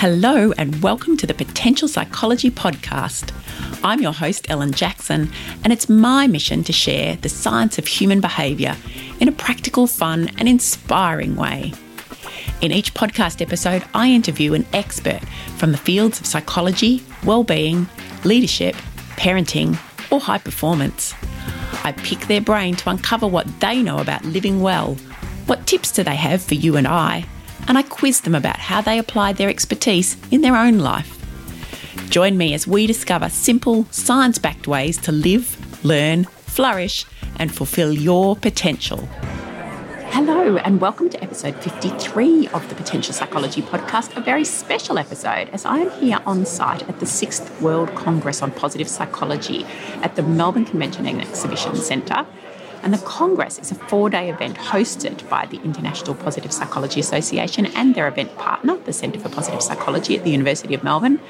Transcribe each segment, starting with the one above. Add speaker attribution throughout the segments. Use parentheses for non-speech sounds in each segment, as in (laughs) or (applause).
Speaker 1: Hello, and welcome to the Potential Psychology Podcast. I'm your host, Ellen Jackson, and it's my mission to share the science of human behaviour in a practical, fun, and inspiring way. In each podcast episode, I interview an expert from the fields of psychology, well-being, leadership, parenting, or high performance. I pick their brain to uncover what they know about living well. What tips do they have for you and I? And I quiz them about how they applied their expertise in their own life. Join me as we discover simple, science backed ways to live, learn, flourish, and fulfill your potential. Hello, and welcome to episode 53 of the Potential Psychology Podcast, a very special episode as I am here on site at the 6th World Congress on Positive Psychology at the Melbourne Convention and Exhibition Centre and the Congress is a four day event hosted by the International Positive Psychology Association and their event partner, the Centre for Positive Psychology at the University of Melbourne.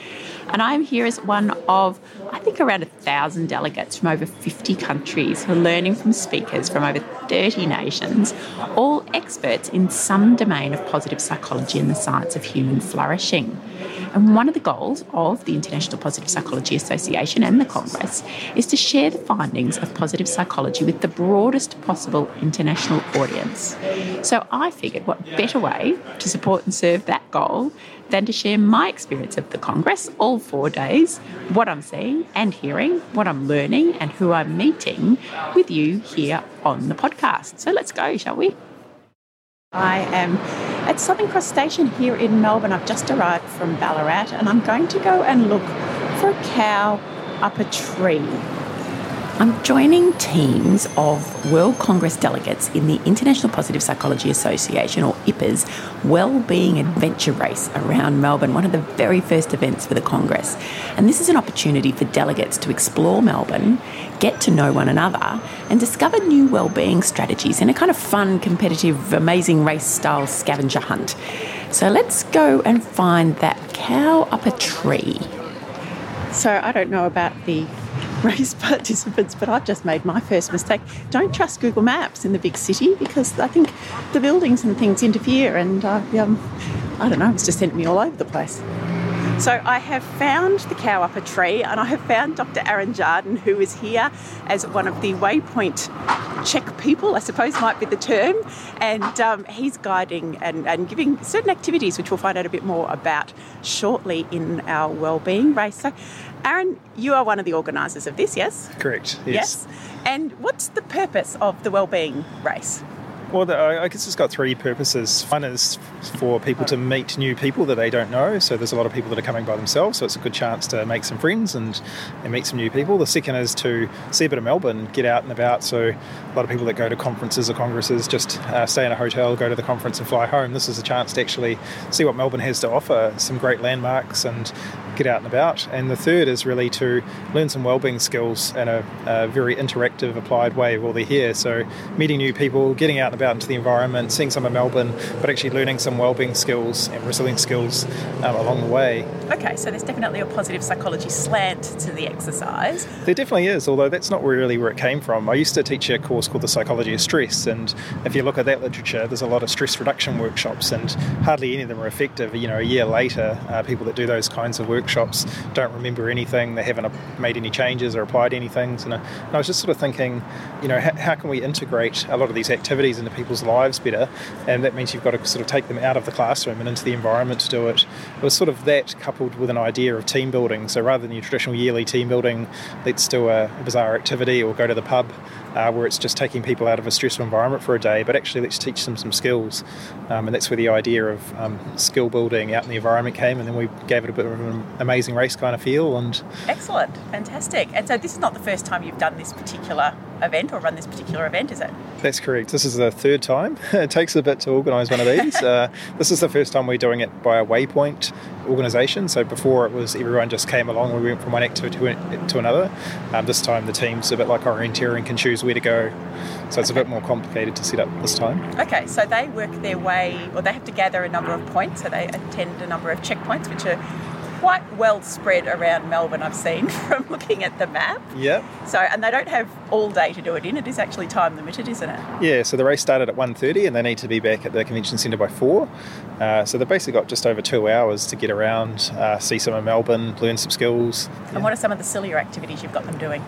Speaker 1: And I'm here as one of, I think, around a thousand delegates from over 50 countries who are learning from speakers from over 30 nations, all experts in some domain of positive psychology and the science of human flourishing. And one of the goals of the International Positive Psychology Association and the Congress is to share the findings of positive psychology with the broadest possible international audience. So I figured what better way to support and serve that goal than to share my experience of the Congress all four days, what I'm seeing and hearing, what I'm learning, and who I'm meeting with you here on the podcast. So let's go, shall we? I am at Southern Cross Station here in Melbourne. I've just arrived from Ballarat and I'm going to go and look for a cow up a tree. I'm joining teams of World Congress delegates in the International Positive Psychology Association, or IPA's, Wellbeing Adventure Race around Melbourne, one of the very first events for the Congress. And this is an opportunity for delegates to explore Melbourne, get to know one another, and discover new wellbeing strategies in a kind of fun, competitive, amazing race style scavenger hunt. So let's go and find that cow up a tree. So I don't know about the (laughs) race participants, but I've just made my first mistake. Don't trust Google Maps in the big city because I think the buildings and things interfere, and uh, um, I don't know, it's just sent me all over the place. So I have found the cow up a tree and I have found Dr. Aaron Jarden, who is here as one of the waypoint check people, I suppose might be the term. And um, he's guiding and, and giving certain activities, which we'll find out a bit more about shortly in our wellbeing race. So, Aaron, you are one of the organisers of this, yes?
Speaker 2: Correct,
Speaker 1: yes. Yes. And what's the purpose of the wellbeing race?
Speaker 2: Well, I guess it's got three purposes. One is for people to meet new people that they don't know. So there's a lot of people that are coming by themselves, so it's a good chance to make some friends and, and meet some new people. The second is to see a bit of Melbourne, get out and about. So a lot of people that go to conferences or congresses just uh, stay in a hotel, go to the conference and fly home. This is a chance to actually see what Melbourne has to offer, some great landmarks and get out and about. And the third is really to learn some wellbeing skills in a, a very interactive, applied way while they're here. So meeting new people, getting out and about into the environment, seeing some of Melbourne, but actually learning some wellbeing skills and resilience skills um, along the way.
Speaker 1: Okay, so there's definitely a positive psychology slant to the exercise.
Speaker 2: There definitely is, although that's not really where it came from. I used to teach a course called the Psychology of Stress, and if you look at that literature, there's a lot of stress reduction workshops, and hardly any of them are effective. You know, a year later, uh, people that do those kinds of work workshops don't remember anything, they haven't made any changes or applied anything. Uh, and, I was just sort of thinking, you know, how, can we integrate a lot of these activities into people's lives better? And that means you've got to sort of take them out of the classroom and into the environment to do it. It was sort of that coupled with an idea of team building. So rather than your traditional yearly team building, let's do a bizarre activity or go to the pub uh, where it's just taking people out of a stressful environment for a day, but actually let's teach them some skills. Um, and that's where the idea of um, skill building out in the environment came, and then we gave it a bit of an amazing race kind of feel. And
Speaker 1: excellent, fantastic. And so this is not the first time you've done this particular event or run this particular event, is it?
Speaker 2: That's correct. This is the third time. (laughs) it takes a bit to organise one of these. (laughs) uh, this is the first time we're doing it by a waypoint organisation. So before it was everyone just came along, we went from one activity to another. Um, this time the team's a bit like orienteering, can choose where to go. So it's okay. a bit more complicated to set up this time.
Speaker 1: Okay, so they work their way, or they have to gather a number of points. So they attend a number of checkpoints, which are
Speaker 3: quite well spread around Melbourne, I've seen (laughs) from looking at the map.
Speaker 2: Yep.
Speaker 3: So, and they don't have all day to do it in. It is actually time limited, isn't it?
Speaker 2: Yeah, so the race started at 1.30 and they need to be back at the convention centre by 4. Uh, so they've basically got just over two hours to get around, uh, see some of Melbourne, learn some skills.
Speaker 3: And what are some of the sillier activities you've got them doing?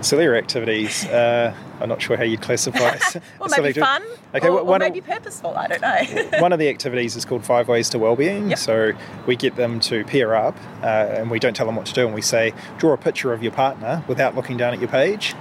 Speaker 2: Sillier activities, uh, I'm not sure how you'd classify (laughs) (laughs)
Speaker 3: well, maybe fun, okay, or, or maybe purposeful, I don't know. (laughs)
Speaker 2: one of the activities is called Five Ways to Wellbeing.
Speaker 3: Yep.
Speaker 2: So we get them to pair up uh, and we don't tell them what to do and we say, draw a picture of your partner without looking down at your page.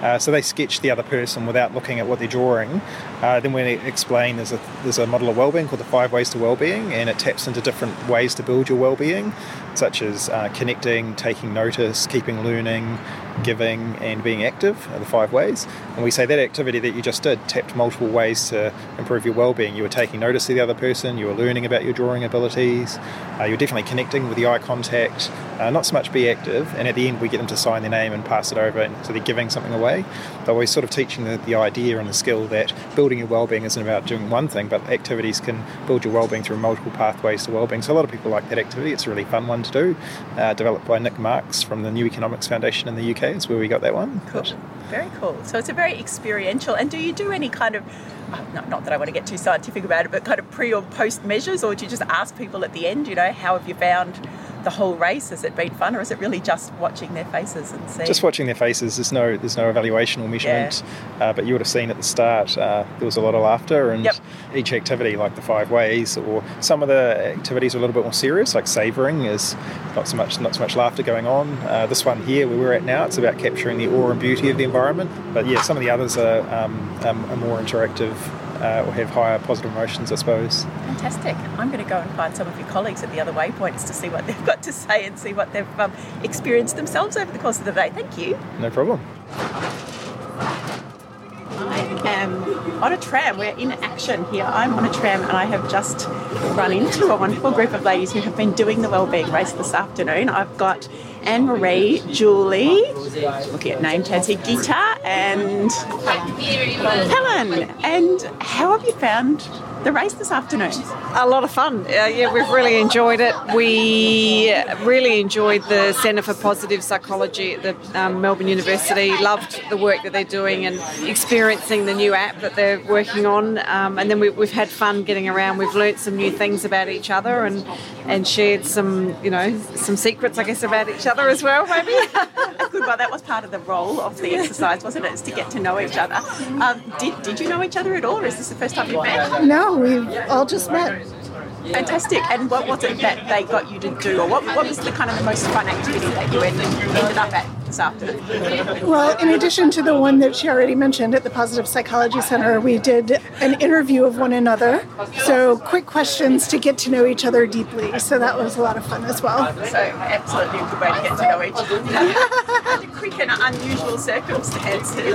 Speaker 2: Uh, so they sketch the other person without looking at what they're drawing. Uh, then we explain there's a there's a model of wellbeing called the Five Ways to Wellbeing, and it taps into different ways to build your wellbeing, such as uh, connecting, taking notice, keeping learning, giving, and being active are the five ways. And we say that activity that you just did tapped multiple ways to improve your well-being. You were taking notice of the other person, you were learning about your drawing abilities, uh, you're definitely connecting with the eye contact, uh, not so much be active. And at the end, we get them to sign their name and pass it over, and so they're giving something away. But we're sort of teaching the, the idea and the skill that building your well-being isn't about doing one thing, but activities can build your well-being through multiple pathways to well-being. So a lot of people like that activity. It's a really fun one to do. Uh, developed by Nick Marks from the New Economics Foundation in the UK. is where we got that one.
Speaker 3: Cool. Very cool. So it's a very experiential. And do you do any kind of not, not, that I want to get too scientific about it, but kind of pre or post measures, or do you just ask people at the end, you know, how have you found the whole race? Has it been fun, or is it really just watching their faces and seeing?
Speaker 2: Just watching their faces. There's no there's no evaluation or measurement. Yeah. Uh, but you would have seen at the start uh, there was a lot of laughter, and
Speaker 3: yep.
Speaker 2: each activity, like the five ways, or some of the activities are a little bit more serious, like savouring, is not so much not so much laughter going on. Uh, this one here, where we're at now, it's about capturing the awe and beauty of the environment. But yeah, some of the others are, um, um, are more interactive uh, or have higher positive emotions, I suppose.
Speaker 3: Fantastic. I'm going to go and find some of your colleagues at the other waypoints to see what they've got to say and see what they've um, experienced themselves over the course of the day. Thank you.
Speaker 2: No problem.
Speaker 3: I am on a tram. We're in action here. I'm on a tram and I have just run into a wonderful group of ladies who have been doing the wellbeing race this afternoon. I've got Anne Marie, Julie, looking at name tags here, Gita, and Helen. And how have you found the race this afternoon?
Speaker 4: A lot of fun. Uh, yeah, we've really enjoyed it. We really enjoyed the Centre for Positive Psychology at the um, Melbourne University. Loved the work that they're doing and experiencing the new app that they're working on. Um, and then we, have had fun getting around. We've learnt some new things about each other and and shared some, you know, some secrets, I guess, about each other as well, maybe. (laughs)
Speaker 3: Good. Well, that was part of the role of the exercise, wasn't it? Is to get to know each other. Um, did Did you know each other at all, or is this the first time you've met?
Speaker 5: No, we've all just met.
Speaker 3: Fantastic. And what was it that they got you to do, or what, what was the kind of the most fun activity that you ended up at? This afternoon?
Speaker 5: Well, in addition to the one that she already mentioned at the Positive Psychology Center, we did an interview of one another. So, quick questions to get to know each other deeply. So, that was a lot of fun as well.
Speaker 3: So, absolutely a good way to get to know each other. Under (laughs) quick and unusual circumstances.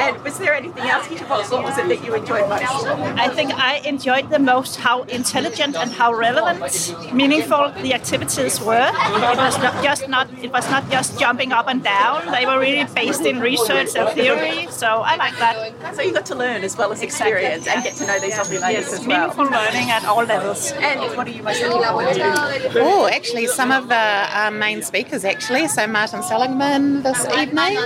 Speaker 3: and was there anything else, Gita? What, what was it that you enjoyed most?
Speaker 6: I think I enjoyed the most how intelligent and how relevant, meaningful the activities were. It was not just not. It was not just jumping up and down. They were really based in research and theory, so I like that.
Speaker 3: So you got to learn as well as experience and get to know these lovely ladies
Speaker 6: yes,
Speaker 3: as
Speaker 6: well. Meaningful learning at all levels.
Speaker 3: And what are you most looking forward to?
Speaker 7: Oh, actually, some of the um, main speakers actually. So Martin Seligman this evening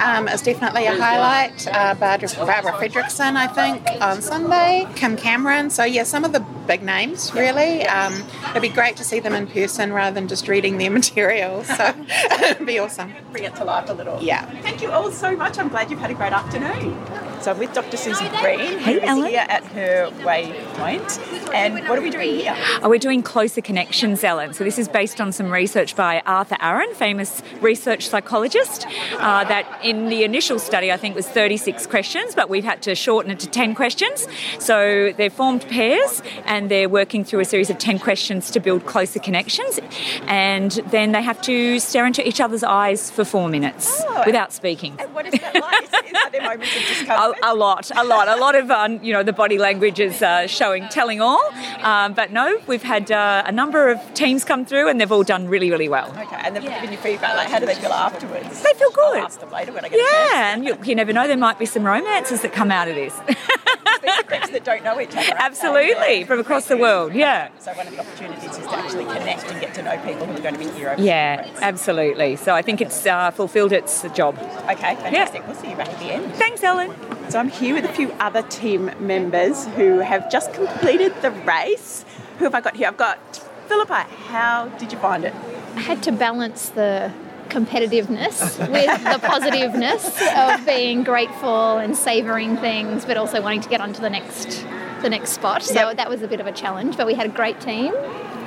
Speaker 7: um, is definitely a highlight. Uh, Barbara, Barbara Fredrickson, I think, on Sunday. Kim Cameron. So yeah, some of the big names really. Um, it'd be great to see them in person rather than just reading their (laughs) material. So (laughs) it'd be awesome
Speaker 3: bring it to life a little.
Speaker 7: Yeah.
Speaker 3: Thank you all so much. I'm glad you've had a great afternoon. So I'm with Dr. Susie Green,
Speaker 8: hey,
Speaker 3: who is
Speaker 8: Ellen.
Speaker 3: here at her waypoint. And what are we doing here?
Speaker 8: Oh, we're doing Closer Connections, Ellen. So this is based on some research by Arthur Aron, famous research psychologist, uh, that in the initial study I think was 36 questions, but we've had to shorten it to 10 questions. So they're formed pairs and they're working through a series of 10 questions to build closer connections. And then they have to stare into each other's eyes for four minutes
Speaker 3: oh,
Speaker 8: without speaking.
Speaker 3: And what is that like? is, there moments (laughs) of discomfort?
Speaker 8: A, a, lot, a lot, a lot of um, you know the body language is uh, showing, telling all. Um, but no, we've had uh, a number of teams come through, and they've all done really, really well.
Speaker 3: Okay, and they've given you feedback. Like, how do they feel afterwards?
Speaker 8: They feel good.
Speaker 3: I'll ask them later when I get
Speaker 8: yeah, and you, you never know, there might be some romances that come out of this. (laughs)
Speaker 3: These are groups that don't know each other.
Speaker 8: Absolutely, from across the world. Yeah.
Speaker 3: So one of the opportunities is to actually connect and get to know people who are going to be here. Over
Speaker 8: Yeah, absolutely. So I think it's uh, fulfilled its job.
Speaker 3: Okay, fantastic. We'll see you back at the end.
Speaker 8: Thanks, Ellen.
Speaker 3: So I'm here with a few other team members who have just completed the race. Who have I got here? I've got Philippa. How did you find it?
Speaker 9: I had to balance the competitiveness with the positiveness of being grateful and savouring things, but also wanting to get on to the next the next spot. So
Speaker 3: Yep.
Speaker 9: that was a bit of a challenge, but we had a great team,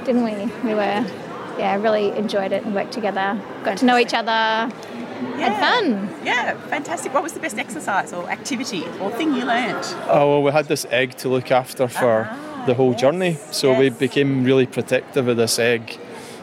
Speaker 9: didn't we? We were, yeah, really enjoyed it and worked together, got to know each other, had fun.
Speaker 3: Yeah, fantastic. What was the best exercise or activity or thing you learned?
Speaker 10: Oh, well, we had this egg to look after for ah, the whole journey, so we became really protective of this egg,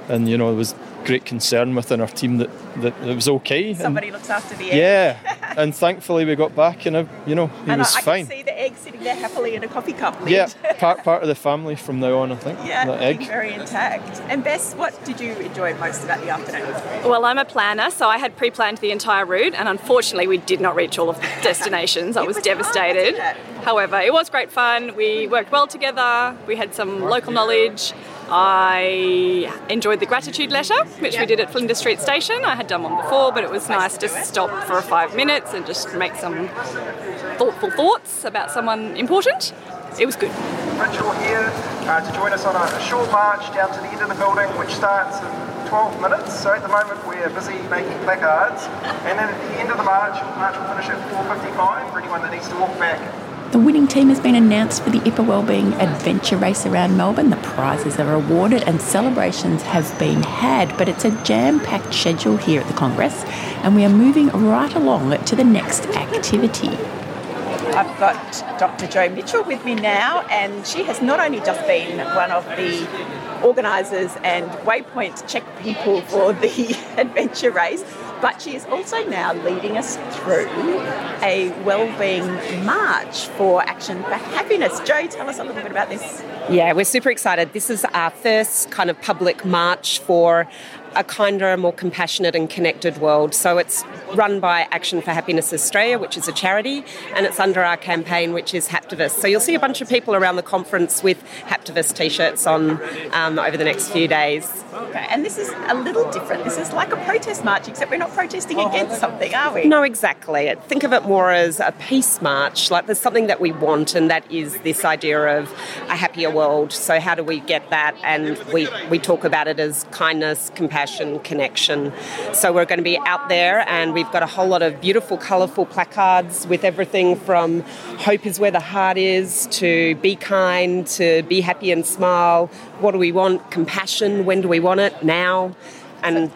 Speaker 10: and you know it was great concern within our team that, that it was okay. and-
Speaker 3: Somebody looks after the egg.
Speaker 10: yeah, (laughs) and thankfully we got back, and uh, you know he
Speaker 3: and
Speaker 10: was
Speaker 3: I, I
Speaker 10: fine.
Speaker 3: can see the egg sitting there happily in a coffee cup. lid.
Speaker 10: Yeah, (laughs) part part of the family from now on, I think.
Speaker 3: Yeah,
Speaker 10: that egg.
Speaker 3: very intact. And Bess, what did you enjoy most about the afternoon?
Speaker 11: Well, I'm a planner, so I had pre planned the entire route, and unfortunately, we did not reach all of the (laughs) destinations. I was devastated. However, it was great fun. We worked well together, we had some local knowledge. I enjoyed the gratitude letter, which we did at Flinders Street Station. I had done one before, but it was nice to stop for five minutes and just make some thoughtful thoughts about someone important. It was good.
Speaker 12: Mitchell here uh, to join us on a, a short march down to the end of the building, which starts in 12 minutes. So at the moment we're busy making placards, and then at the end of the march, march will finish at 4:55 for anyone that needs to walk back.
Speaker 1: The winning team has been announced for the IPA Wellbeing Adventure Race around Melbourne. The prizes are awarded and celebrations have been had, but it's a jam packed schedule here at the Congress, and we are moving right along to the next activity.
Speaker 3: I've got Dr. Jo Mitchell with me now, and she has not only just been one of the organisers and waypoint check people for the (laughs) adventure race, but she is also now leading us through a wellbeing march for Action for Happiness. Jo, tell us a little bit about this.
Speaker 13: Yeah, we're super excited. This is our first kind of public march for a kinder, more compassionate and connected world. So it's run by Action for Happiness Australia, which is a charity, and it's under our campaign, which is Haptivist. So you'll see a bunch of people around the conference with Haptivist t-shirts on um, over the next few days.
Speaker 3: Okay, and this is a little different. This is like a protest march, except we're not protesting against something, are we?
Speaker 13: No, exactly. Think of it more as a peace march. Like there's something that we want, and that is this idea of a happier world. So how do we get that? And we we talk about it as kindness, compassion, connection. So we're going to be out there, and we've got a whole lot of beautiful, colourful placards with everything from "Hope is where the heart is" to "Be kind" to "Be happy and smile." What do we want? Compassion. When do we want it? Now. And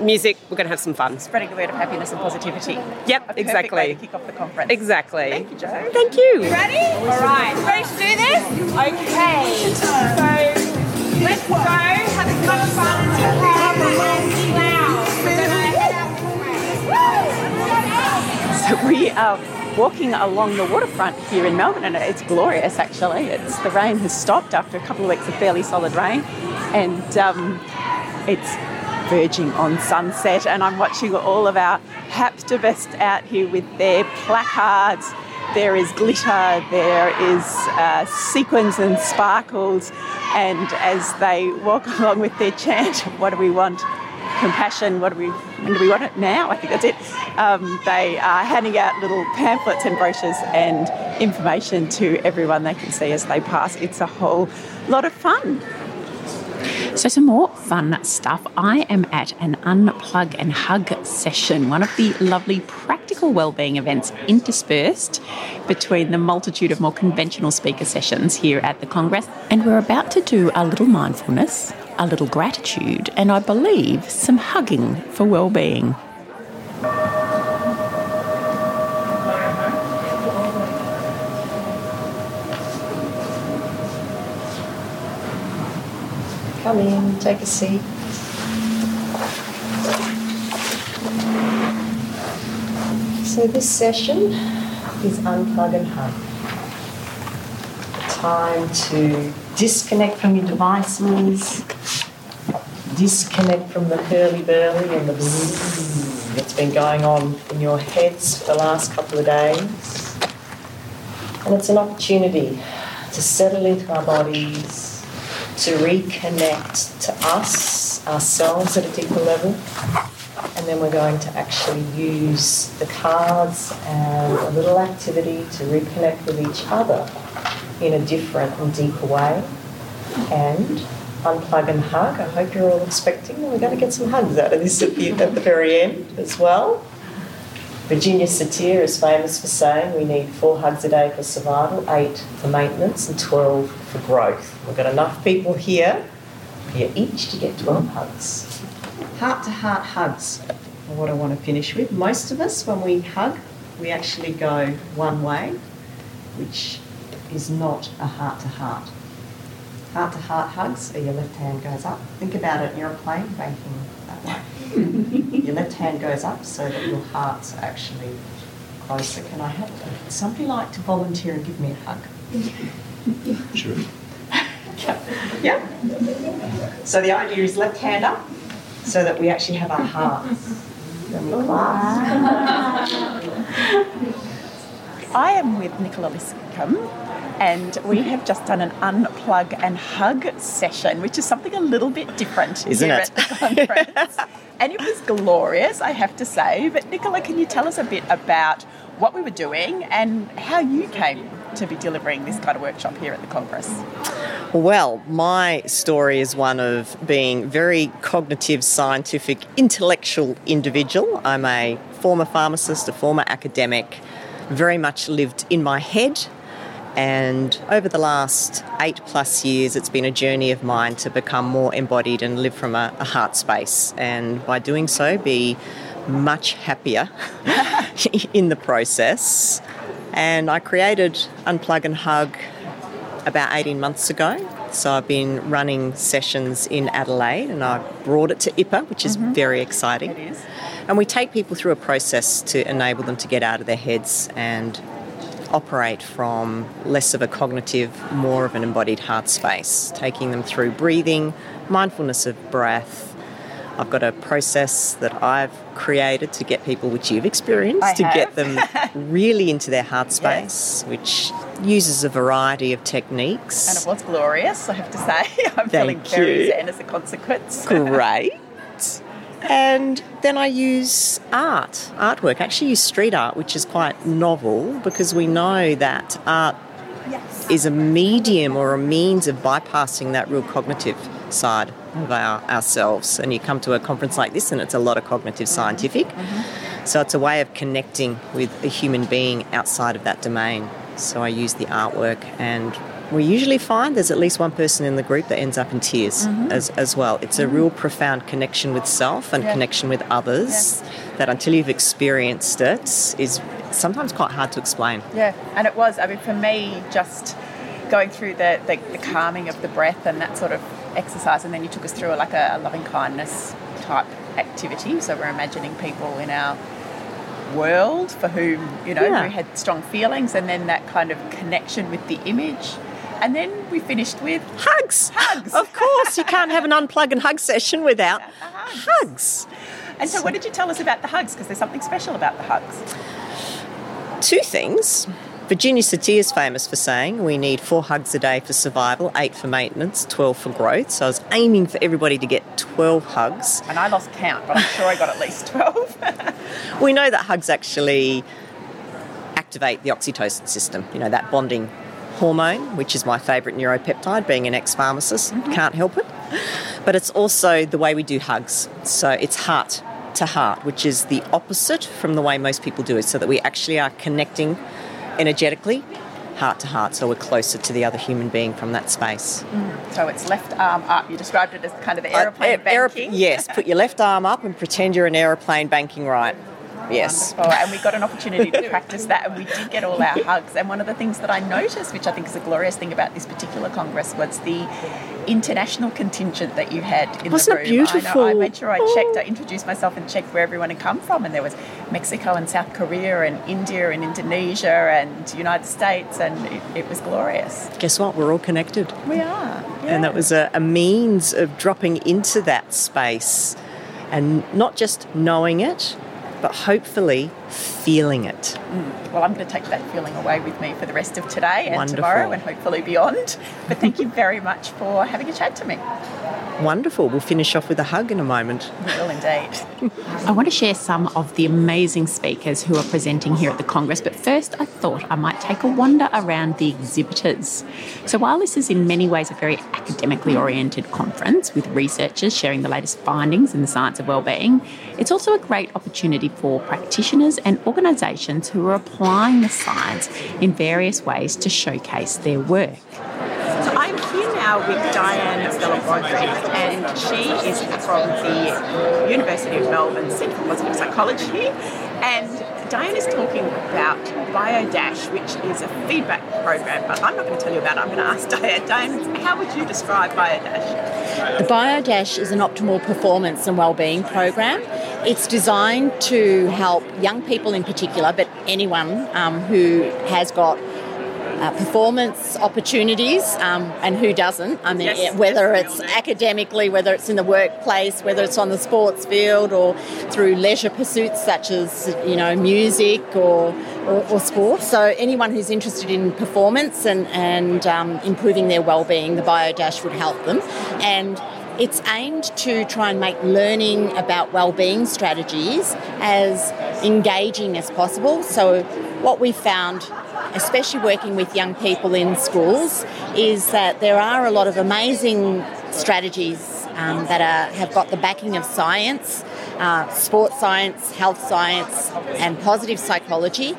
Speaker 13: music. We're going to have some fun.
Speaker 3: Spreading the word of happiness and positivity.
Speaker 13: Yep,
Speaker 3: A
Speaker 13: exactly.
Speaker 3: kick off the conference.
Speaker 13: Exactly.
Speaker 3: Thank you, Jo.
Speaker 13: Thank you.
Speaker 14: Ready? All right. Ready to do this? Okay. So let's go. Have much fun (laughs)
Speaker 3: we are walking along the waterfront here in Melbourne, and it's glorious. Actually, it's the rain has stopped after a couple of weeks of fairly solid rain, and um, it's verging on sunset. And I'm watching all of our Haptivist out here with their placards. There is glitter, there is uh, sequins and sparkles, and as they walk (laughs) along with their chant, "What do we want?" Compassion. What do we? When do we want it now? I think that's it. Um, they are handing out little pamphlets and brochures and information to everyone they can see as they pass. It's a whole lot of fun.
Speaker 1: So, some more fun stuff. I am at an unplug and hug session, one of the lovely practical wellbeing events interspersed between the multitude of more conventional speaker sessions here at the Congress. And we're about to do a little mindfulness, a little gratitude, and I believe some hugging for wellbeing.
Speaker 15: Come in, take a seat. So, this session is Unplug and Hug. Time to disconnect from your devices, disconnect from the hurly burly and the bzzz that's been going on in your heads for the last couple of days, And it's an opportunity to settle into our bodies, to reconnect to us, ourselves at a deeper level. And then we're going to actually use the cards and a little activity to reconnect with each other in a different and deeper way. And unplug and hug. I hope you're all expecting. We're going to get some hugs out of this at the, at the very end as well. Virginia Satir is famous for saying we need four hugs a day for survival, eight for maintenance, and 12 for growth. We've got enough people here here each to get 12 hugs. Heart to heart hugs are what I want to finish with. Most of us, when we hug, we actually go one way, which is not a heart to heart. Heart to heart hugs, or your left hand goes up. Think about it in your plane banking that way. (laughs) your left hand goes up so that your heart's actually closer. Can I have somebody like to volunteer and give me a hug?
Speaker 10: Sure. (laughs)
Speaker 15: Yeah. So the idea is left hand up so that we actually have our hearts. Then we clasp. (laughs)
Speaker 3: I am with Nicola Liscombe and we have just done an unplug and hug session, which is something a little bit different
Speaker 16: Isn't it?
Speaker 3: and it was glorious, I have to say. But Nicola, can you tell us a bit about what we were doing and how you came to be delivering this kind of workshop here at the Congress?
Speaker 16: Well, my story is one of being very cognitive, scientific, intellectual individual. I'm a former pharmacist, a former academic, very much lived in my head. And over the last eight plus years, it's been a journey of mine to become more embodied and live from a, a heart space. And by doing so, be much happier (laughs) in the process. And I created Unplug and Hug about 18 months ago. So I've been running sessions in Adelaide and I brought it to IPA, which is mm-hmm. very exciting.
Speaker 3: It is.
Speaker 16: And we take people through a process to enable them to get out of their heads and operate from less of a cognitive, more of an embodied heart space, taking them through breathing, mindfulness of breath. I've got a process that I've created to get people, which you've experienced,
Speaker 3: I
Speaker 16: to get them (laughs) really into their heart space, which uses a variety of techniques.
Speaker 3: And it was glorious, I have to say. (laughs) I'm feeling
Speaker 16: Thank
Speaker 3: very
Speaker 16: you.
Speaker 3: zen as a consequence.
Speaker 16: Great. (laughs) And then I use art, artwork. I actually use street art, which is quite novel because we know that art is a medium or a means of bypassing that real cognitive side of our, ourselves. And you come to a conference like this, and it's a lot of cognitive mm-hmm. scientific. Mm-hmm. So it's a way of connecting with a human being outside of that domain. So I use the artwork, and we usually find there's at least one person in the group that ends up in tears
Speaker 3: Mhm.
Speaker 16: as, as well. It's a real profound connection with self and
Speaker 3: Yeah.
Speaker 16: connection with others that until you've experienced it is sometimes quite hard to explain.
Speaker 3: Yeah, and it was. I mean, for me, just going through the, the, the calming of the breath and that sort of exercise, and then you took us through like a, a loving kindness type activity. So we're imagining people in our world for whom, you know,
Speaker 16: Yeah.
Speaker 3: who had strong feelings, and then that kind of connection with the image. And then we finished with
Speaker 16: hugs.
Speaker 3: Hugs.
Speaker 16: Of course, you can't have an unplug and hug session without (laughs) uh-huh. hugs.
Speaker 3: And so, what did you tell us about the hugs? Because there's something special about the hugs.
Speaker 16: Two things. Virginia Satir is famous for saying we need four hugs a day for survival, eight for maintenance, 12 for growth. So I was aiming for everybody to get 12 hugs.
Speaker 3: And I lost count, but I'm sure I got at least 12. (laughs)
Speaker 16: We know that hugs actually activate the oxytocin system, you know, that bonding hormone, which is my favourite neuropeptide, being an ex pharmacist, can't help it. But it's also the way we do hugs. So it's heart to heart, which is the opposite from the way most people do it, so that we actually are connecting energetically, heart to heart, so we're closer to the other human being from that space. Mm.
Speaker 3: So it's left arm up. You described it as kind of the aeroplane
Speaker 16: Aer-
Speaker 3: banking.
Speaker 16: yes, put your left arm up and pretend you're an aeroplane banking right. Yes.
Speaker 3: Wonderful. And we got an opportunity to (laughs) practice that, and we did get all our hugs. And one of the things that I noticed, which I think is a glorious thing about this particular congress, was the international contingent that you had in
Speaker 16: Wasn't
Speaker 3: the
Speaker 16: it
Speaker 3: room. I, know, I made sure I checked, I oh. introduced myself and checked where everyone had come from, and there was Mexico and South Korea and India and Indonesia and United States, and it, it was glorious.
Speaker 16: Guess what? We're all connected.
Speaker 3: We are.
Speaker 16: And that was a, a means of dropping into that space and not just knowing it, but hopefully feeling it.
Speaker 3: Mm. Well, I'm going to take that feeling away with me for the rest of today and
Speaker 16: Wonderful.
Speaker 3: tomorrow and hopefully beyond. But thank you very much for having a chat to me.
Speaker 16: Wonderful. We'll finish off with a hug in a moment.
Speaker 3: We will indeed.
Speaker 1: I want to share some of the amazing speakers who are presenting here at the Congress, but first I thought I might take a wander around the exhibitors. So, while this is in many ways a very academically oriented conference with researchers sharing the latest findings in the science of wellbeing, it's also a great opportunity for practitioners and organisations who are applying the science in various ways to showcase their work.
Speaker 3: So I'm here now with Diane Brodrick, and she is from the University of Melbourne Centre for Positive Psychology. And Diane is talking about BioDash, which is a feedback program, but I'm not going to tell you about it. I'm going to ask Diane. Diane, how would you describe BioDash?
Speaker 17: The BioDash is an optimal performance and wellbeing program. It's designed to help young people in particular, but anyone um, who has got uh, performance opportunities, um, and who doesn't? I mean, yes. whether it's academically, whether it's in the workplace, whether it's on the sports field, or through leisure pursuits such as you know music or or, or sport. So anyone who's interested in performance and and um, improving their well-being, the BioDash would help them, and it's aimed to try and make learning about well-being strategies as engaging as possible. So what we found especially working with young people in schools, is that there are a lot of amazing strategies um, that are, have got the backing of science. Uh, sports science, health science, and positive psychology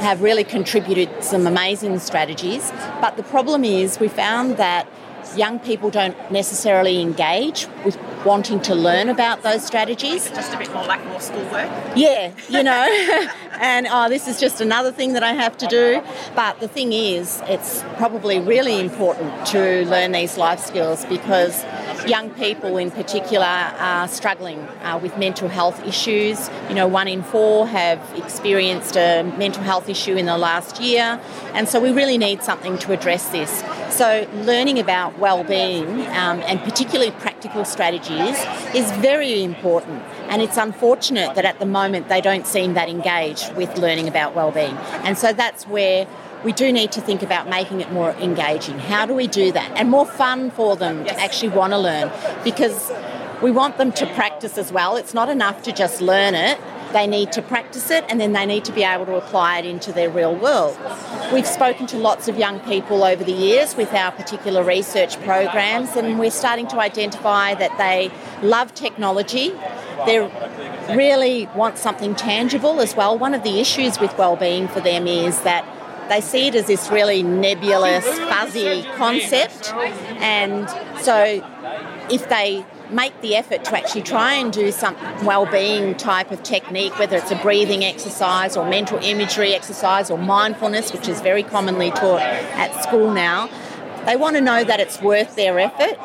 Speaker 17: have really contributed some amazing strategies. But the problem is, we found that young people don't necessarily engage with wanting to learn about those strategies.
Speaker 3: Just a bit more like more schoolwork.
Speaker 17: Yeah, you know, (laughs) and oh, this is just another thing that I have to do. But the thing is, it's probably really important to learn these life skills because young people in particular are struggling uh, with mental health issues. You know, one in four have experienced a mental health issue in the last year, and so we really need something to address this. So, learning about well-being um, and particularly practical strategies is very important. And it's unfortunate that at the moment they don't seem that engaged with learning about well-being. And so that's where we do need to think about making it more engaging. How do we do that? And more fun for them to actually want to learn because we want them to practice as well. It's not enough to just learn it. They need to practice it and then they need to be able to apply it into their real world. We've spoken to lots of young people over the years with our particular research programs, and we're starting to identify that they love technology. They really want something tangible as well. One of the issues with well-being for them is that they see it as this really nebulous, fuzzy concept, and so if they make the effort to actually try and do some well-being type of technique whether it's a breathing exercise or mental imagery exercise or mindfulness which is very commonly taught at school now. They want to know that it's worth their effort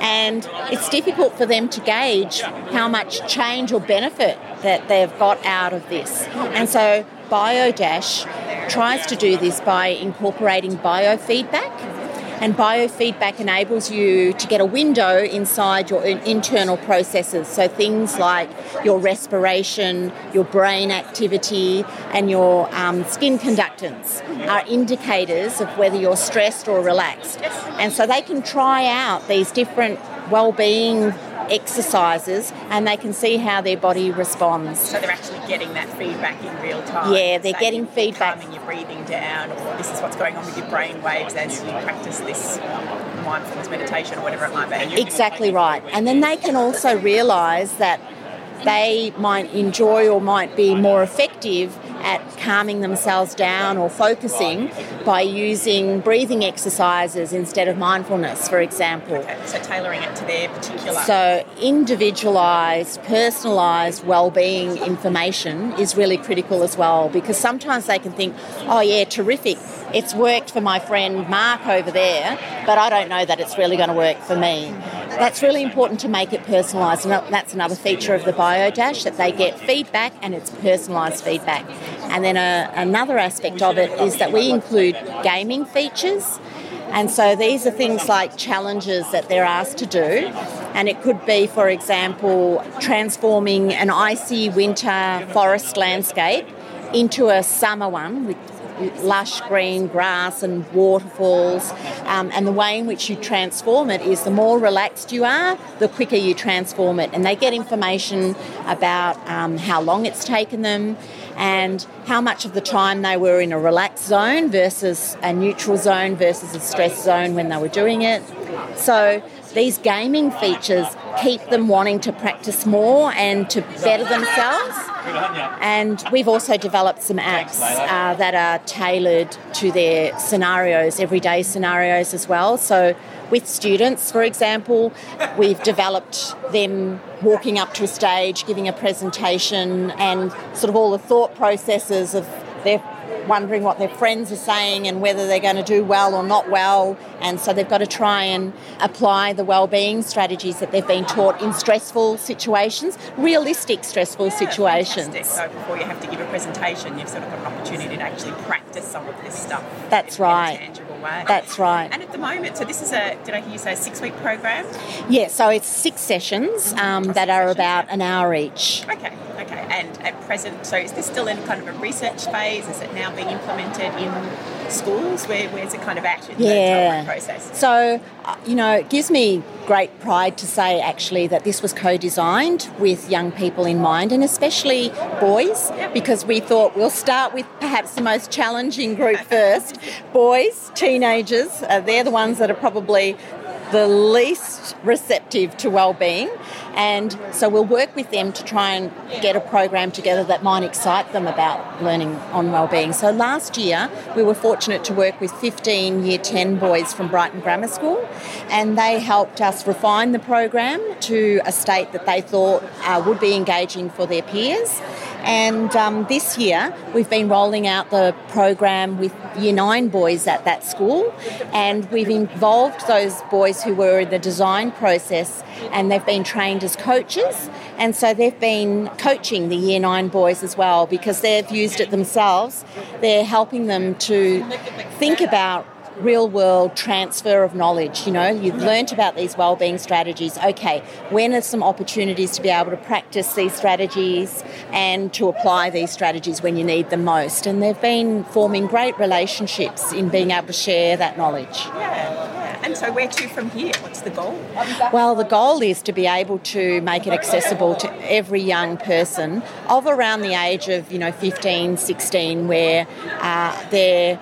Speaker 17: and it's difficult for them to gauge how much change or benefit that they've got out of this. And so biodash tries to do this by incorporating biofeedback and biofeedback enables you to get a window inside your internal processes. So things like your respiration, your brain activity, and your um, skin conductance are indicators of whether you're stressed or relaxed. And so they can try out these different well-being exercises and they can see how their body responds.
Speaker 3: So they're actually getting that feedback in real time.
Speaker 17: Yeah, they're getting feedback.
Speaker 3: Calming your breathing down, or this is what's going on with your brain waves as you practice this mindfulness meditation or whatever it might be.
Speaker 17: Exactly right. And then they can also realise that they might enjoy or might be more effective at calming themselves down or focusing by using breathing exercises instead of mindfulness, for example.
Speaker 3: Okay, so tailoring it to their particular.
Speaker 17: So, individualised, personalised well-being information is really critical as well because sometimes they can think, oh, yeah, terrific it's worked for my friend Mark over there, but I don't know that it's really going to work for me. That's really important to make it personalised, and that's another feature of the BioDash that they get feedback and it's personalised feedback. And then a, another aspect of it is that we include gaming features. And so these are things like challenges that they're asked to do. And it could be, for example, transforming an icy winter forest landscape into a summer one with lush green grass and waterfalls. Um, and the way in which you transform it is the more relaxed you are, the quicker you transform it. And they get information about um, how long it's taken them and how much of the time they were in a relaxed zone versus a neutral zone versus a stress zone when they were doing it. So these gaming features keep them wanting to practice more and to better themselves. And we've also developed some apps uh, that are tailored to their scenarios, everyday scenarios as well. So, with students, for example, we've developed them walking up to a stage, giving a presentation, and sort of all the thought processes of their wondering what their friends are saying and whether they're going to do well or not well. And so they've got to try and apply the well-being strategies that they've been taught in stressful situations, realistic stressful
Speaker 3: yeah,
Speaker 17: situations.
Speaker 3: Fantastic. So before you have to give a presentation, you've sort of got an opportunity to actually practice some of this stuff.
Speaker 17: That's right.
Speaker 3: In a tangible way.
Speaker 17: That's right.
Speaker 3: And at the moment, so this is a, did I hear you say a six-week program?
Speaker 17: Yeah, so it's six sessions um, that are about an hour each.
Speaker 3: Okay, okay. And at present, so is this still in kind of a research phase? Is it now being implemented in schools? Where, where's it kind of at in the
Speaker 17: Yeah.
Speaker 3: development process?
Speaker 17: So, uh, you know, it gives me great pride to say actually that this was co designed with young people in mind and especially boys because we thought we'll start with perhaps the most challenging group first. (laughs) boys, teenagers, uh, they're the ones that are probably the least receptive to well-being. And so we'll work with them to try and get a program together that might excite them about learning on well-being. So last year we were fortunate to work with 15 year 10 boys from brighton grammar school and they helped us refine the program to a state that they thought uh, would be engaging for their peers and um, this year, we've been rolling out the program with Year 9 boys at that school, and we've involved those boys who were in the design process and they've been trained as coaches. And so they've been coaching the Year 9 boys as well because they've used it themselves. They're helping them to think about real world transfer of knowledge. You know, you've learnt about these wellbeing strategies. Okay, when are some opportunities to be able to practice these strategies and to apply these strategies when you need them most? And they've been forming great relationships in being able to share that knowledge.
Speaker 3: Yeah, yeah. And so where to from here? What's the goal?
Speaker 17: Well, the goal is to be able to make it accessible to every young person of around the age of, you know, 15, 16, where uh, they're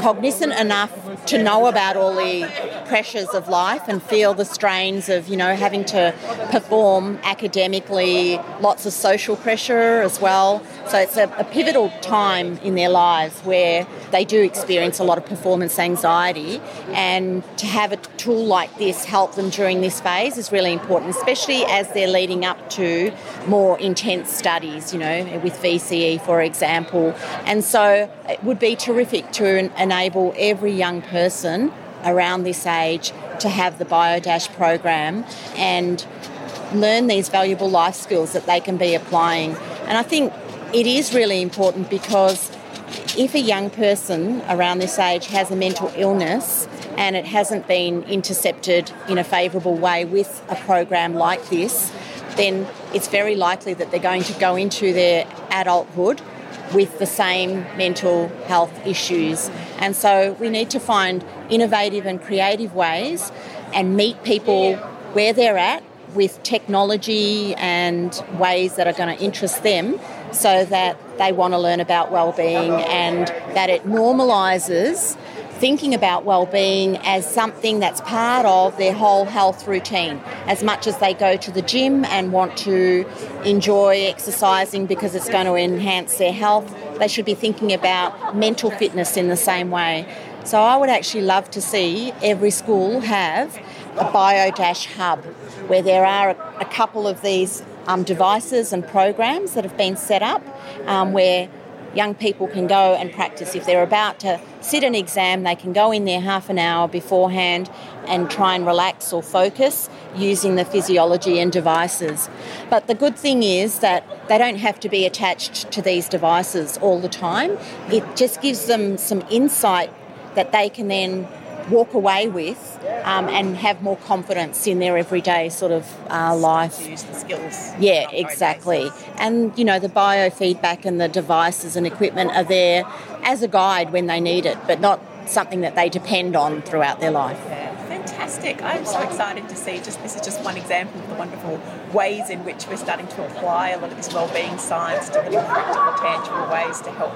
Speaker 17: cognizant enough to know about all the pressures of life and feel the strains of you know having to perform academically lots of social pressure as well. So it's a, a pivotal time in their lives where they do experience a lot of performance anxiety. And to have a tool like this help them during this phase is really important especially as they're leading up to more intense studies you know with VCE for example. And so it would be terrific to enable every young person around this age to have the BioDash program and learn these valuable life skills that they can be applying. And I think it is really important because if a young person around this age has a mental illness and it hasn't been intercepted in a favourable way with a program like this, then it's very likely that they're going to go into their adulthood with the same mental health issues. And so we need to find innovative and creative ways and meet people where they're at with technology and ways that are going to interest them so that they want to learn about well-being and that it normalizes thinking about well-being as something that's part of their whole health routine as much as they go to the gym and want to enjoy exercising because it's going to enhance their health they should be thinking about mental fitness in the same way so I would actually love to see every school have a BioDash hub where there are a, couple of these um, devices and programs that have been set up um, where young people can go and practice. If they're about to sit an exam, they can go in there half an hour beforehand and try and relax or focus using the physiology and devices. But the good thing is that they don't have to be attached to these devices all the time. It just gives them some insight that they can then walk away with um, and have more confidence in their everyday sort of uh, life.
Speaker 3: Use the skills.
Speaker 17: Yeah, exactly. And you know, the biofeedback and the devices and equipment are there as a guide when they need it, but not something that they depend on throughout their life.
Speaker 3: Fantastic. I'm so excited to see just this is just one example of the wonderful ways in which we're starting to apply a lot of this wellbeing science to the practical, tangible ways to help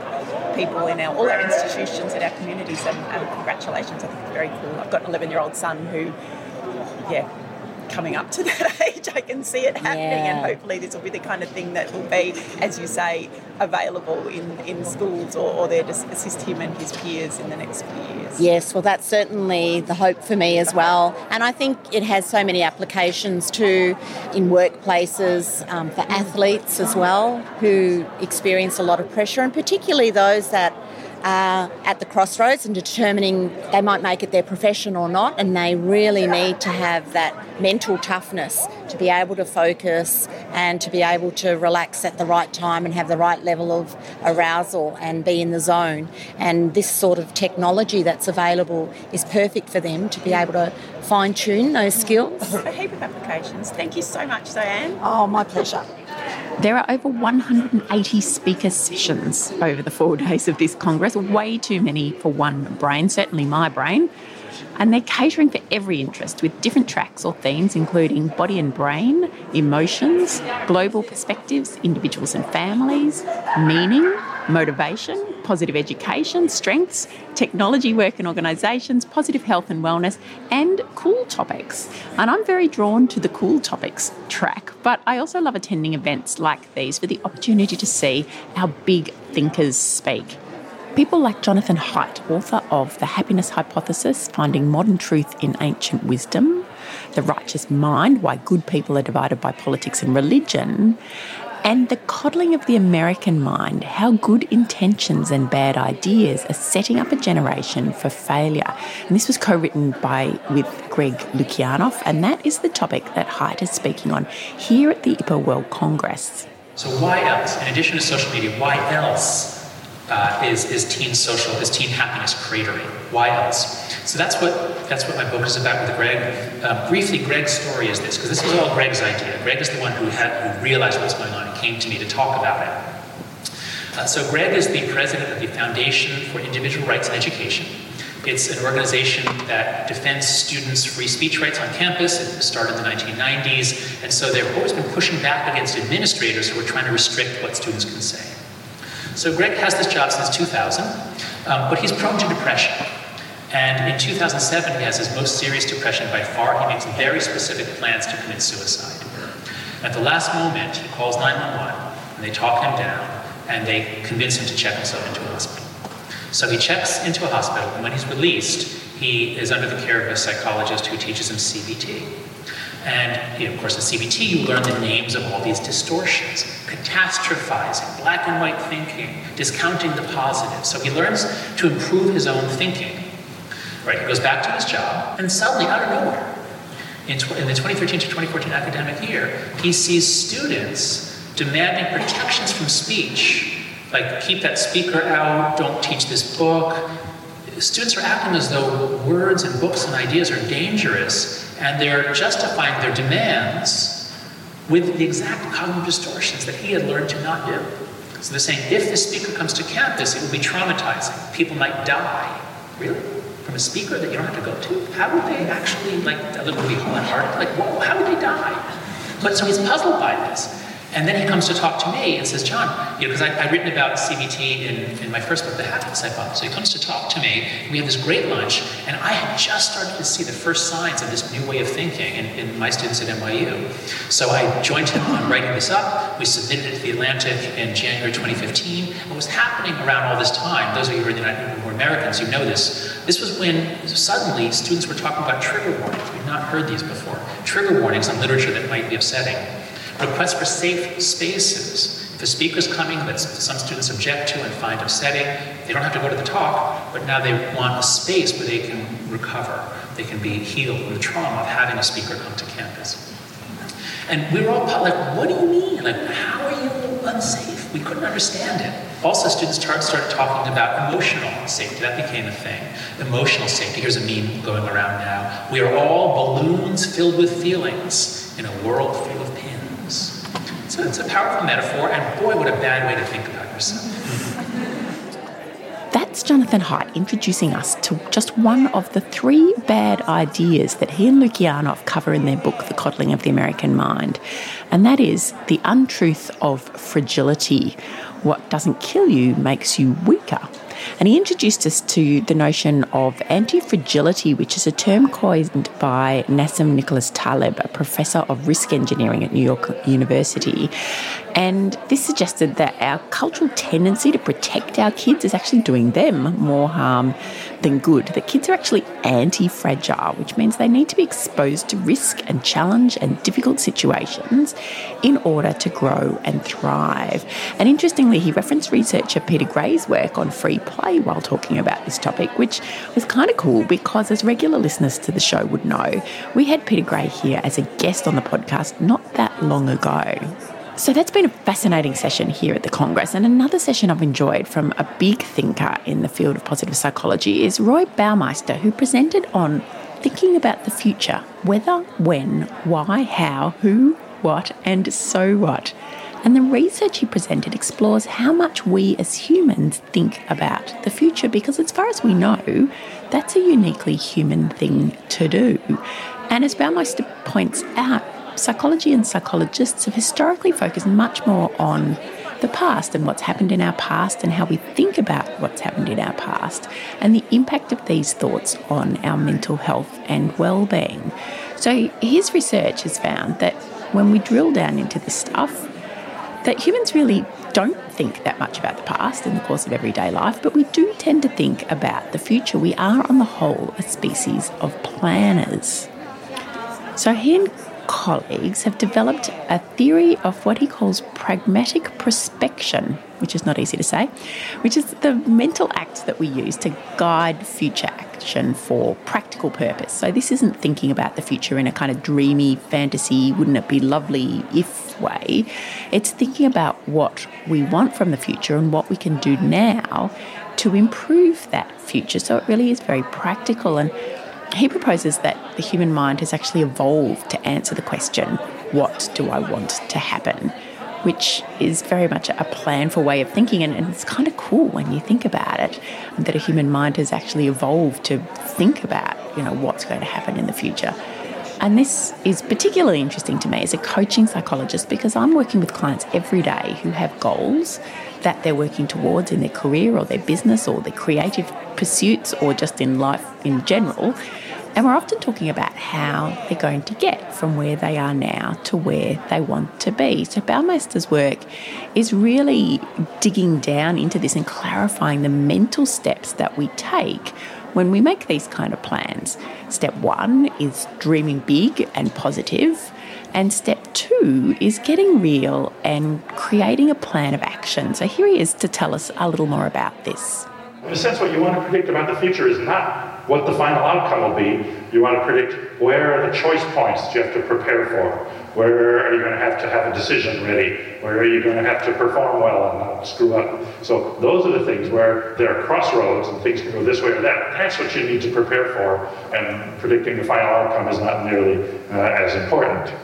Speaker 3: people in our all our institutions and our communities and, and congratulations. I think it's very cool. I've got an 11 year old son who yeah, coming up to that (laughs) age, I can see it happening,
Speaker 17: Yeah.
Speaker 3: and hopefully this will be the kind of thing that will be, as you say, available in, in schools or, or there to assist him and his peers in the next few years.
Speaker 17: Yes, well, that's certainly the hope for me as well. And I think it has so many applications too in workplaces, um, for athletes as well, who experience a lot of pressure, and particularly those that are at the crossroads and determining they might make it their profession or not, and they really need to have that mental toughness to be able to focus and to be able to relax at the right time and have the right level of arousal and be in the zone. And this sort of technology that's available is perfect for them to be able to fine tune those skills.
Speaker 3: A heap of applications. Thank you so much, Diane.
Speaker 17: Oh, my pleasure.
Speaker 1: There are over 180 speaker sessions over the four (laughs) days of this Congress, way too many for one brain, certainly my brain. And they're catering for every interest with different tracks or themes, including body and brain, emotions, global perspectives, individuals and families, meaning, motivation, positive education, strengths, technology work and organisations, positive health and wellness, and cool topics. And I'm very drawn to the cool topics track, but I also love attending events like these for the opportunity to see how big thinkers speak. People like Jonathan Haidt, author of The Happiness Hypothesis Finding Modern Truth in Ancient Wisdom, The Righteous Mind Why Good People Are Divided by Politics and Religion, and The Coddling of the American Mind How Good Intentions and Bad Ideas Are Setting Up a Generation for Failure. And this was co written by with Greg Lukianoff, and that is the topic that Haidt is speaking on here at the IPA World Congress.
Speaker 18: So why else, in addition to social media, why else uh, is, is teen social, is teen happiness cratering? Why else? So that's what that's what my book is about with Greg. Uh, briefly, Greg's story is this, because this was all Greg's idea. Greg is the one who had who realized what was going on and came to me to talk about it. Uh, so Greg is the president of the Foundation for Individual Rights in Education. It's an organization that defends students' free speech rights on campus. It started in the 1990s, and so they've always been pushing back against administrators who are trying to restrict what students can say. So Greg has this job since 2000, um, but he's prone to depression. And in 2007, he has his most serious depression by far. He makes very specific plans to commit suicide. At the last moment, he calls 911, and they talk him down, and they convince him to check himself into a hospital. So he checks into a hospital, and when he's released, he is under the care of a psychologist who teaches him CBT. And you know, of course, in CBT, you learn the names of all these distortions catastrophizing, black and white thinking, discounting the positive. So he learns to improve his own thinking. Right, he goes back to his job, and suddenly, out of nowhere, in, tw- in the 2013 to 2014 academic year, he sees students demanding protections from speech, like keep that speaker out, don't teach this book. Students are acting as though words and books and ideas are dangerous, and they're justifying their demands with the exact cognitive distortions that he had learned to not do. So they're saying if the speaker comes to campus, it will be traumatizing. People might die. Really? From a speaker that you don't have to go to? How would they actually, like, a little bit hard? Like, whoa, how would they die? But so he's puzzled by this. And then he comes to talk to me and says, John, you know, because I'd written about CBT in, in my first book, The Happiness Hypothesis. So he comes to talk to me. We have this great lunch, and I had just started to see the first signs of this new way of thinking in, in my students at NYU. So I joined him on writing this up. We submitted it to the Atlantic in January 2015. What was happening around all this time, those of you who are United who are Americans, you know this. This was when suddenly students were talking about trigger warnings. We've not heard these before. Trigger warnings on literature that might be upsetting. Requests for safe spaces. If a speaker's coming that some students object to and find upsetting, they don't have to go to the talk, but now they want a space where they can recover. They can be healed from the trauma of having a speaker come to campus. And we were all like, what do you mean? Like, how are you unsafe? We couldn't understand it. Also, students started talking about emotional safety. That became a thing. Emotional safety. Here's a meme going around now. We are all balloons filled with feelings in a world full of pins. So it's a powerful metaphor, and boy, what a bad way to think about yourself.
Speaker 1: That's Jonathan Haidt introducing us to just one of the three bad ideas that he and Lukianoff cover in their book, The Coddling of the American Mind, and that is the untruth of fragility what doesn't kill you makes you weaker. And he introduced us to the notion of anti fragility, which is a term coined by Nassim Nicholas Taleb, a professor of risk engineering at New York University. And this suggested that our cultural tendency to protect our kids is actually doing them more harm than good. That kids are actually anti fragile, which means they need to be exposed to risk and challenge and difficult situations in order to grow and thrive. And interestingly, he referenced researcher Peter Gray's work on free play while talking about this topic, which was kind of cool because, as regular listeners to the show would know, we had Peter Gray here as a guest on the podcast not that long ago. So that's been a fascinating session here at the Congress. And another session I've enjoyed from a big thinker in the field of positive psychology is Roy Baumeister, who presented on thinking about the future whether, when, why, how, who, what, and so what. And the research he presented explores how much we as humans think about the future because, as far as we know, that's a uniquely human thing to do. And as Baumeister points out, psychology and psychologists have historically focused much more on the past and what's happened in our past and how we think about what's happened in our past and the impact of these thoughts on our mental health and well-being. So his research has found that when we drill down into this stuff, that humans really don't think that much about the past in the course of everyday life, but we do tend to think about the future. We are, on the whole, a species of planners. So he and colleagues have developed a theory of what he calls pragmatic prospection, which is not easy to say, which is the mental act that we use to guide future action for practical purpose. So this isn't thinking about the future in a kind of dreamy fantasy, wouldn't it be lovely if way. It's thinking about what we want from the future and what we can do now to improve that future. So it really is very practical and he proposes that the human mind has actually evolved to answer the question, What do I want to happen? Which is very much a planful way of thinking. And, and, it's kind of cool when you think about it that a human mind has actually evolved to think about, you know, what's going to happen in the future. And this is particularly interesting to me as a coaching psychologist because I'm working with clients every day who have goals that they're working towards in their career or their business or their creative pursuits or just in life in general. And we're often talking about how they're going to get from where they are now to where they want to be. So Baumeister's work is really digging down into this and clarifying the mental steps that we take when we make these kind of plans. Step one is dreaming big and positive. And step two is getting real and creating a plan of action. So here he is to tell us a little more about this.
Speaker 19: In a sense, what you want to predict about the future is not what the final outcome will be. You want to predict where are the choice points you have to prepare for. Where are you going to have to have a decision ready? Where are you going to have to perform well and not screw up? So those are the things where there are crossroads and things can go this way or that. That's what you need to prepare for, and predicting the final outcome is not nearly uh, as important.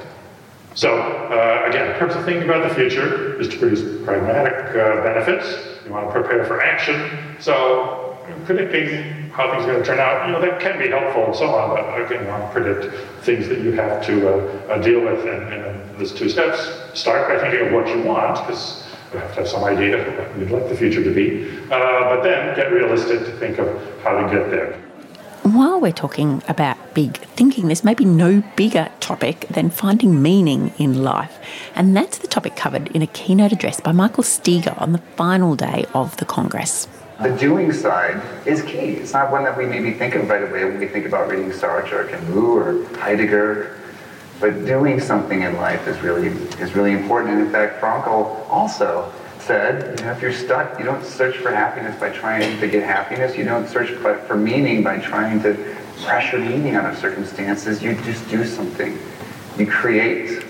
Speaker 19: So uh, again, in terms of thinking about the future is to produce pragmatic uh, benefits. You want to prepare for action. So predicting how things are going to turn out, you know, that can be helpful and so on, but again, want to predict things that you have to uh, uh, deal with in, in these two steps. Start by thinking of what you want, because you have to have some idea of what you'd like the future to be, uh, but then get realistic to think of how to get there.
Speaker 1: While we're talking about big thinking, there's maybe no bigger topic than finding meaning in life. And that's the topic covered in a keynote address by Michael Steger on the final day of the Congress
Speaker 20: the doing side is key. It's not one that we maybe think of right away when we think about reading Sartre or Camus or Heidegger. But doing something in life is really is really important. And in fact, Frankl also said, you know, if you're stuck, you don't search for happiness by trying to get happiness. You don't search for meaning by trying to pressure meaning out of circumstances. You just do something. You create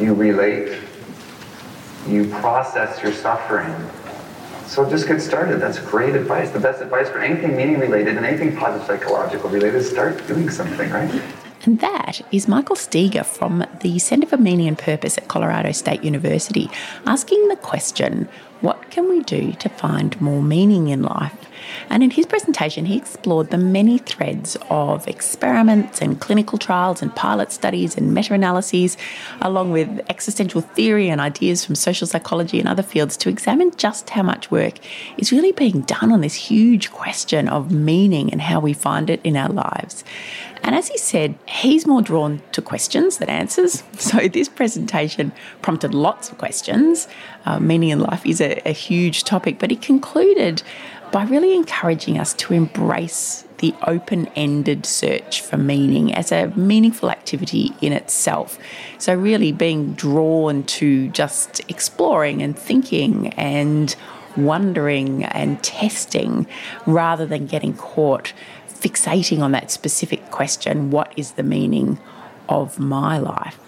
Speaker 20: you relate, you process your suffering. So just get started. That's great advice. The best advice for anything meaning related and anything positive psychological related is start doing something, right?
Speaker 1: And that is Michael Steger from the Centre for Meaning and Purpose at Colorado State University asking the question what can we do to find more meaning in life? And in his presentation, he explored the many threads of experiments and clinical trials and pilot studies and meta analyses, along with existential theory and ideas from social psychology and other fields, to examine just how much work is really being done on this huge question of meaning and how we find it in our lives. And as he said, he's more drawn to questions than answers. (laughs) So this presentation prompted lots of questions. Uh, meaning in life is a, a huge topic, but he concluded by really encouraging us to embrace the open ended search for meaning as a meaningful activity in itself. So, really being drawn to just exploring and thinking and wondering and testing rather than getting caught fixating on that specific question what is the meaning of my life?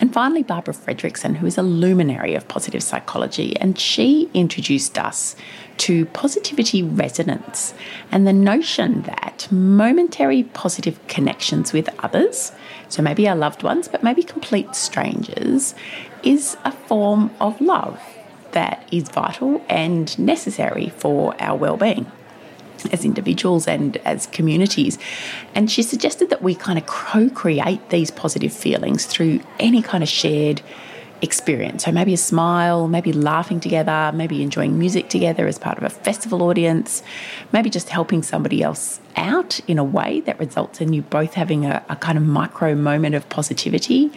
Speaker 1: And finally, Barbara Fredrickson, who is a luminary of positive psychology, and she introduced us to positivity resonance and the notion that momentary positive connections with others, so maybe our loved ones, but maybe complete strangers, is a form of love that is vital and necessary for our well-being as individuals and as communities. And she suggested that we kind of co create these positive feelings through any kind of shared experience. So maybe a smile, maybe laughing together, maybe enjoying music together as part of a festival audience, maybe just helping somebody else out in a way that results in you both having a, a kind of micro moment of positivity.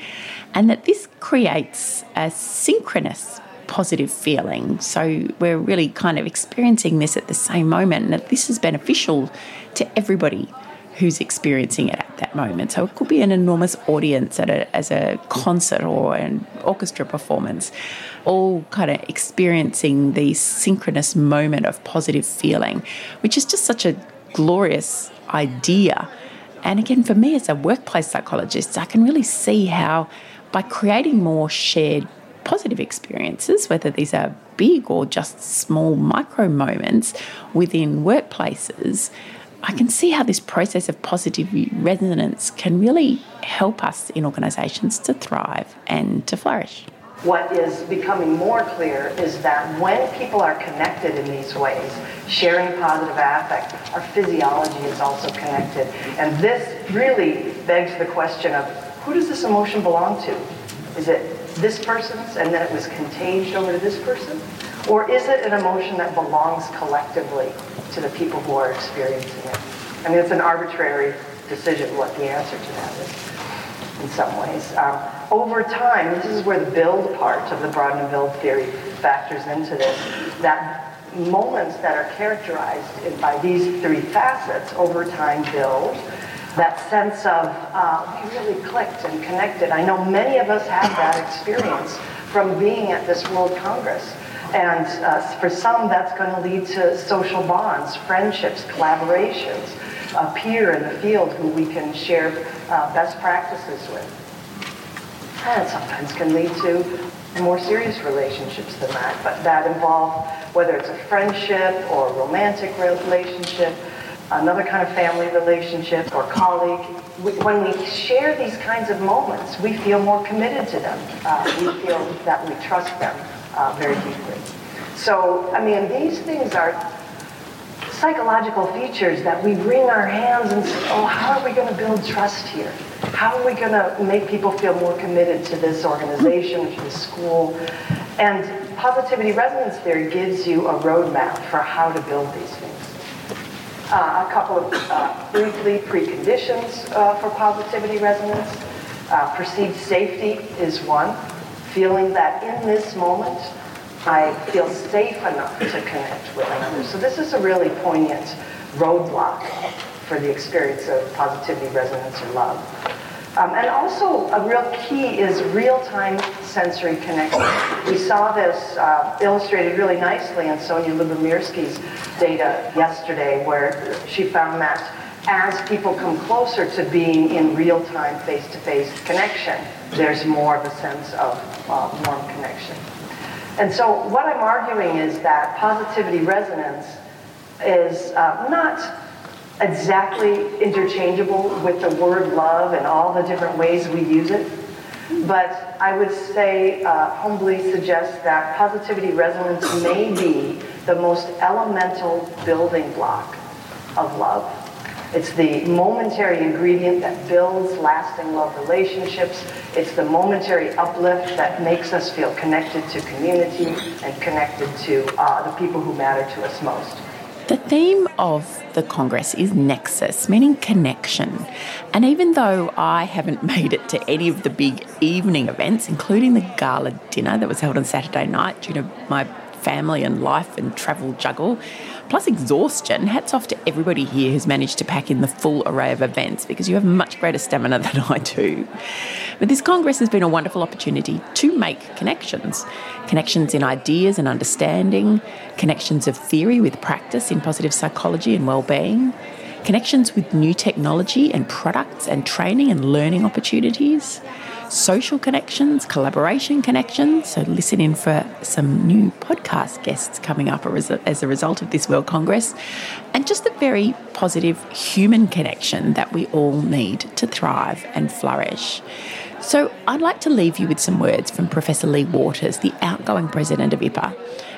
Speaker 1: And that this creates a synchronous positive feeling. So we're really kind of experiencing this at the same moment, and that this is beneficial to everybody who's experiencing it at that moment. So it could be an enormous audience at a, as a concert or an orchestra performance, all kind of experiencing the synchronous moment of positive feeling, which is just such a glorious idea. And again, for me as a workplace psychologist, I can really see how by creating more shared positive experiences, whether these are big or just small micro moments within workplaces, I can see how this process of positive resonance can really help us in organisations to thrive and to flourish.
Speaker 21: What is becoming more clear is that when people are connected in these ways, sharing positive affect, our physiology is also connected. And this really begs the question of who does this emotion belong to? Is it this person's and then it was contaged over to this person? Or is it an emotion that belongs collectively to the people who are experiencing it? I mean, it's an arbitrary decision what the answer to that is in some ways. Um, over time, this is where the build part of the broaden and build theory factors into this, that moments that are characterized by these three facets over time build that sense of uh, we really clicked and connected. I know many of us have that experience from being at this World Congress. And uh, for some, that's going to lead to social bonds, friendships, collaborations, a peer in the field who we can share uh, best practices with. And sometimes can lead to more serious relationships than that, but that involve whether it's a friendship or a romantic relationship, another kind of family relationship or colleague. when we share these kinds of moments, we feel more committed to them. Uh, we feel that we trust them uh, very deeply. So, I mean, these things are psychological features that we wring our hands and say, oh, how are we going to build trust here? How are we going to make people feel more committed to this organization, to this school? And positivity resonance theory gives you a roadmap for how to build these things uh, a couple of uh, briefly preconditions uh, for positivity resonance. Uh, perceived safety is one, feeling that in this moment I feel safe enough to connect with another. So this is a really poignant roadblock for the experience of positivity resonance or love. Um, and also, a real key is real-time sensory connection. We saw this uh, illustrated really nicely in Sonja Lyubomirsky's data yesterday, where she found that as people come closer to being in real time, face to face connection, there's more of a sense of uh, warm connection. And so, what I'm arguing is that positivity resonance is uh, not exactly interchangeable with the word love and all the different ways we use it. But I would say, uh, humbly suggest that positivity resonance may be the most elemental building block of love. It's the momentary ingredient that builds lasting love relationships. It's the momentary uplift that makes us feel connected to community and connected to uh, the people who matter to us most.
Speaker 1: The theme of the Congress is nexus, meaning connection. And even though I haven't (laughs) made it to any of the big evening events, including the gala dinner that was held on Saturday night due to my family and life and travel juggle, plus exhaustion. Hats off to everybody here who's managed to pack in the full array of events because you have much greater stamina (laughs) than I do. But this Congress has been a wonderful opportunity to make connections connections in ideas and understanding, connections of theory with practice in positive psychology and well-being connections with new technology and products and training and learning opportunities, social connections, collaboration connections. So, listen in for some new podcast guests coming up as a result of this World Congress, and just the very positive human connection that we all need to thrive and flourish. So, I'd like to leave you with some words from Professor Lea Waters, the outgoing president of IPA,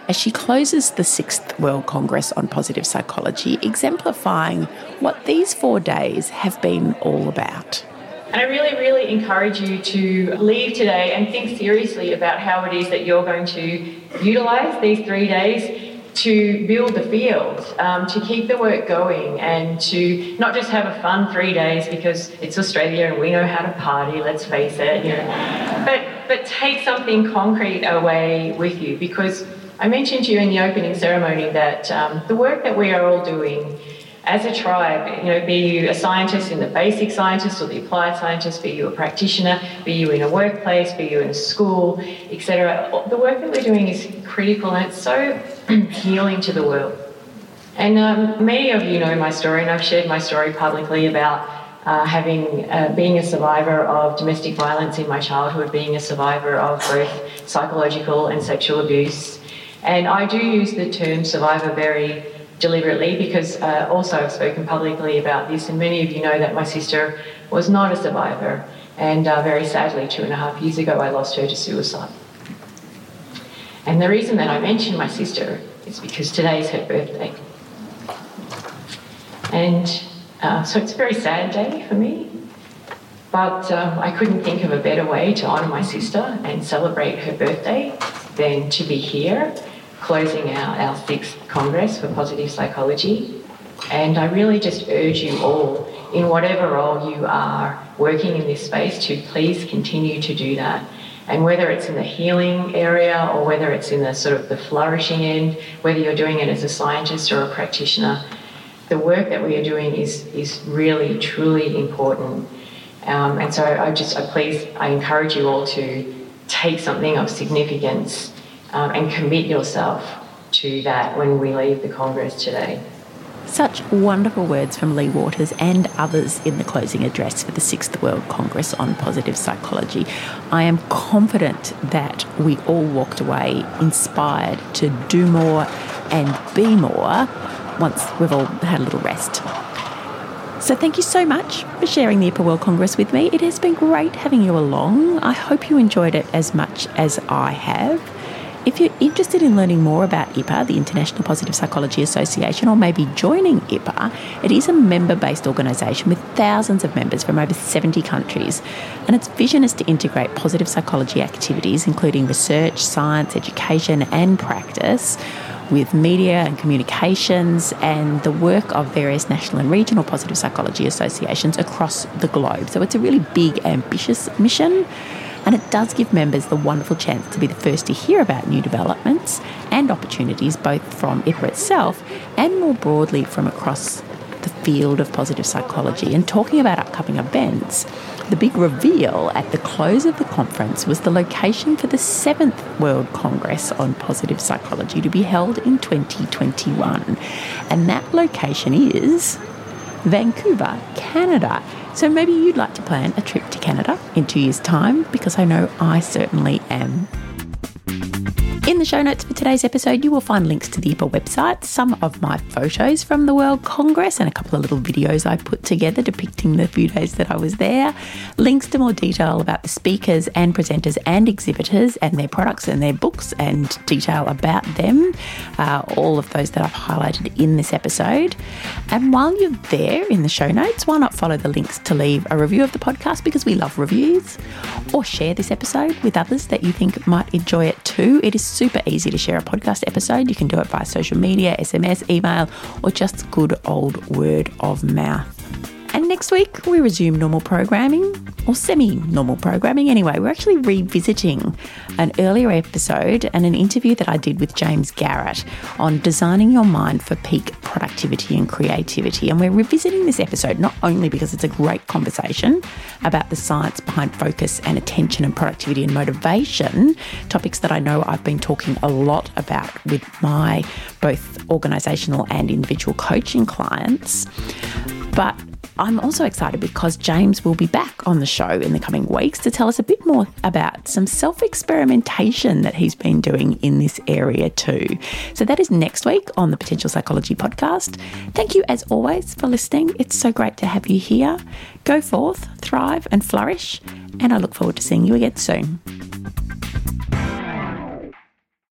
Speaker 1: as she closes the sixth World Congress on Positive Psychology, exemplifying what these four days have been all about.
Speaker 22: And I really, really encourage you to leave today and think seriously about how it is that you're going to utilise these three days to build the field, um, to keep the work going, and to not just have a fun three days because it's Australia and we know how to party. Let's face it, you know, but but take something concrete away with you because I mentioned to you in the opening ceremony that um, the work that we are all doing as a tribe, you know, be you a scientist in the basic scientist or the applied scientist, be you a practitioner, be you in a workplace, be you in a school, etc. The work that we're doing is critical and it's so (clears throat) healing to the world. And um, many of you know my story, and I've shared my story publicly about uh, having uh, being a survivor of domestic violence in my childhood, being a survivor of both psychological and sexual abuse. And I do use the term survivor very deliberately because uh, also I've spoken publicly about this, and many of you know that my sister was not a survivor, and uh, very sadly, two and a half years ago, I lost her to suicide. And the reason that I mention my sister is because today is her birthday. And uh, so it's a very sad day for me. But um, I couldn't think of a better way to honour my sister and celebrate her birthday than to be here closing out our sixth Congress for Positive Psychology. And I really just urge you all, in whatever role you are working in this space, to please continue to do that. And whether it's in the healing area or whether it's in the sort of the flourishing end, whether you're doing it as a scientist or a practitioner, the work that we are doing is, is really, truly important. Um, and so I just, I please, I encourage you all to take something of significance um, and commit yourself to that when we leave the Congress today.
Speaker 1: Such wonderful words from Lea Waters and others in the closing address for the Sixth World Congress on Positive Psychology. I am confident that we all walked away inspired to do more and be more once we've all had a little rest. So, thank you so much for sharing the IPA World Congress with me. It has been great having you along. I hope you enjoyed it as much as I have. If you're interested in learning more about IPA, the International Positive Psychology Association, or maybe joining IPA, it is a member based organisation with thousands of members from over 70 countries. And its vision is to integrate positive psychology activities, including research, science, education, and practice. With media and communications and the work of various national and regional positive psychology associations across the globe. So it's a really big, ambitious mission and it does give members the wonderful chance to be the first to hear about new developments and opportunities both from IPA itself and more broadly from across the field of positive psychology. And talking about upcoming events, the big reveal at the close of the conference was the location for the seventh World Congress on Positive Psychology to be held in 2021. And that location is Vancouver, Canada. So maybe you'd like to plan a trip to Canada in two years' time because I know I certainly am. The show notes for today's episode, you will find links to the IPA website, some of my photos from the World Congress, and a couple of little videos I put together depicting the few days that I was there. Links to more detail about the speakers and presenters and exhibitors and their products and their books and detail about them. Uh, all of those that I've highlighted in this episode. And while you're there in the show notes, why not follow the links to leave a review of the podcast because we love reviews, or share this episode with others that you think might enjoy it too. It is super easy to share a podcast episode. You can do it via social media, SMS, email, or just good old word of mouth. And next week, we resume normal programming, or semi normal programming anyway. We're actually revisiting an earlier episode and an interview that I did with James Garrett on designing your mind for peak productivity and creativity. And we're revisiting this episode not only because it's a great conversation about the science behind focus and attention and productivity and motivation, topics that I know I've been talking a lot about with my both organisational and individual coaching clients, but I'm also excited because James will be back on the show in the coming weeks to tell us a bit more about some self experimentation that he's been doing in this area too. So that is next week on the Potential Psychology podcast. Thank you as always for listening. It's so great to have you here. Go forth, thrive, and flourish. And I look forward to seeing you again soon.